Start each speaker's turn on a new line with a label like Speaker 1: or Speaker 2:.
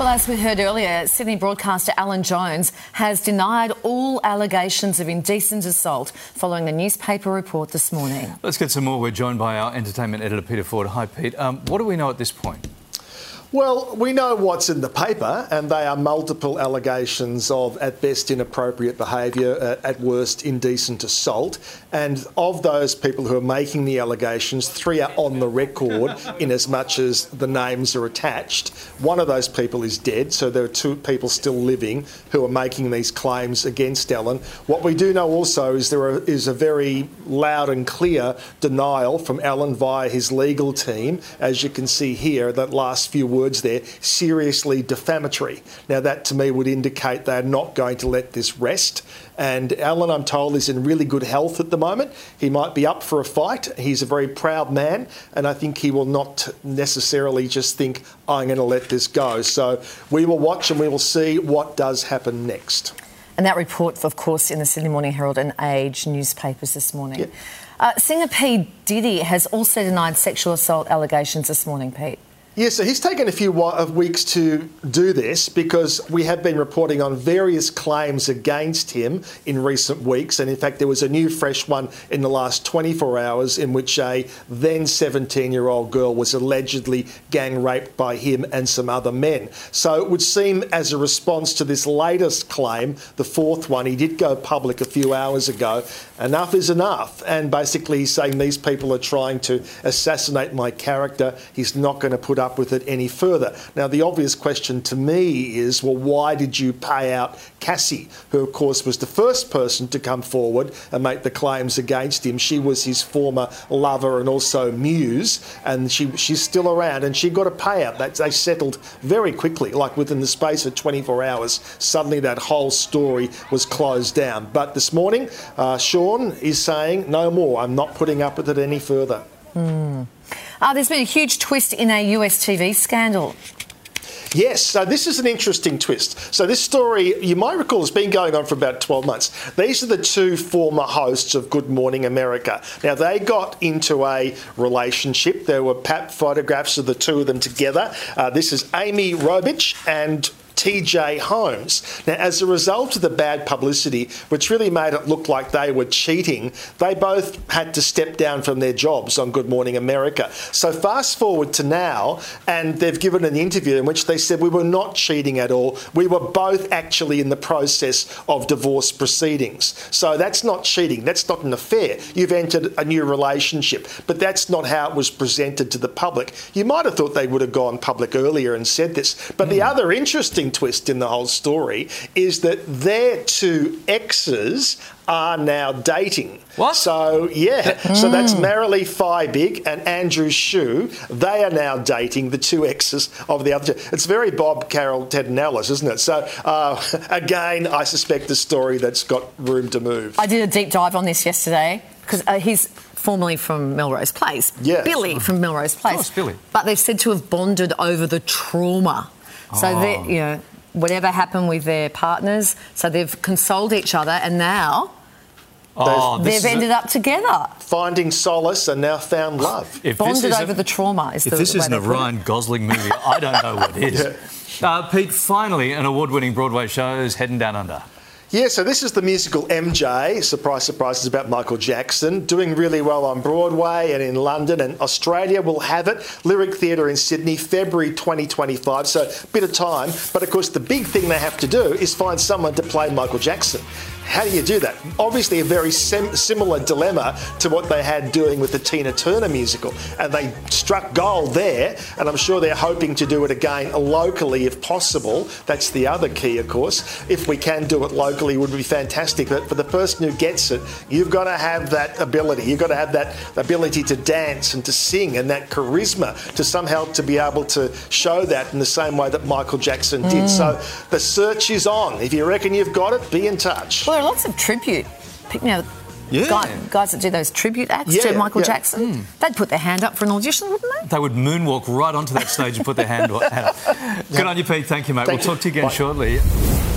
Speaker 1: Well, as we heard earlier, Sydney broadcaster Alan Jones has denied all allegations of indecent assault following a newspaper report this morning.
Speaker 2: Let's get some more. We're joined by our entertainment editor, Peter Ford. Hi, Pete. Um, what do we know at this point?
Speaker 3: Well, we know what's in the paper, and they are multiple allegations of, at best, inappropriate behaviour, uh, at worst, indecent assault. And of those people who are making the allegations, three are on the record in as much as the names are attached. One of those people is dead, so there are two people still living who are making these claims against Alan. What we do know also is there are, is a very loud and clear denial from Alan via his legal team, as you can see here, that last few words there, seriously defamatory. Now, that to me would indicate they're not going to let this rest. And Alan, I'm told, is in really good health at the moment. He might be up for a fight. He's a very proud man, and I think he will not necessarily just think, I'm going to let this go. So we will watch and we will see what does happen next.
Speaker 1: And that report, of course, in the Sydney Morning Herald and Age newspapers this morning. Yeah. Uh, singer P. Diddy has also denied sexual assault allegations this morning, Pete.
Speaker 3: Yeah, so he's taken a few uh, weeks to do this because we have been reporting on various claims against him in recent weeks. And in fact, there was a new fresh one in the last 24 hours in which a then 17 year old girl was allegedly gang raped by him and some other men. So it would seem, as a response to this latest claim, the fourth one, he did go public a few hours ago. Enough is enough. And basically, he's saying these people are trying to assassinate my character. He's not going to put up with it any further. Now, the obvious question to me is well, why did you pay out Cassie, who, of course, was the first person to come forward and make the claims against him? She was his former lover and also muse, and she, she's still around, and she got a payout. That, they settled very quickly, like within the space of 24 hours. Suddenly, that whole story was closed down. But this morning, uh, Sean is saying, no more. I'm not putting up with it any further.
Speaker 1: Mm. Uh, there's been a huge twist in a US TV scandal.
Speaker 3: Yes, so this is an interesting twist. So this story, you might recall, has been going on for about 12 months. These are the two former hosts of Good Morning America. Now, they got into a relationship. There were pap photographs of the two of them together. Uh, this is Amy Robach and TJ Holmes. Now, as a result of the bad publicity, which really made it look like they were cheating, they both had to step down from their jobs on Good Morning America. So, fast forward to now, and they've given an interview in which they said we were not cheating at all. We were both actually in the process of divorce proceedings. So, that's not cheating. That's not an affair. You've entered a new relationship, but that's not how it was presented to the public. You might have thought they would have gone public earlier and said this. But mm. the other interesting twist in the whole story is that their two exes are now dating.
Speaker 2: What?
Speaker 3: So yeah, mm. so that's Marilee Fiebig and Andrew Shue. They are now dating the two exes of the other two. It's very Bob Carol Ted Nellis, isn't it? So uh, again, I suspect a story that's got room to move.
Speaker 1: I did a deep dive on this yesterday because uh, he's formerly from Melrose Place.
Speaker 3: Yes.
Speaker 1: Billy from Melrose Place. Of
Speaker 2: course, Billy.
Speaker 1: But they're said to have bonded over the trauma so oh. that you know whatever happened with their partners, so they've consoled each other, and now. Oh, they've ended a, up together.
Speaker 3: Finding solace and now found love.
Speaker 1: If Bonded over the trauma is
Speaker 2: If
Speaker 1: the
Speaker 2: this isn't a Ryan Gosling movie, I don't know what is. yeah. uh, Pete, finally, an award winning Broadway show is heading down under.
Speaker 3: Yeah, so this is the musical MJ. Surprise, surprise, it's about Michael Jackson. Doing really well on Broadway and in London, and Australia will have it. Lyric Theatre in Sydney, February 2025. So, a bit of time. But of course, the big thing they have to do is find someone to play Michael Jackson. How do you do that? Obviously, a very sim- similar dilemma to what they had doing with the Tina Turner musical. And they struck gold there, and I'm sure they're hoping to do it again locally if possible. That's the other key, of course. If we can do it locally, would be fantastic. But for the person who gets it, you've got to have that ability. You've got to have that ability to dance and to sing and that charisma to somehow to be able to show that in the same way that Michael Jackson did. Mm. So the search is on. If you reckon you've got it, be in touch.
Speaker 1: Well, there are lots of tribute. You know, yeah. Guy, guys that do those tribute acts yeah, to Michael yeah. Jackson, mm. they'd put their hand up for an audition, wouldn't they?
Speaker 2: They would moonwalk right onto that stage and put their hand up. Good on you, Pete. Thank you, mate. Thank we'll you. talk to you again Bye. shortly.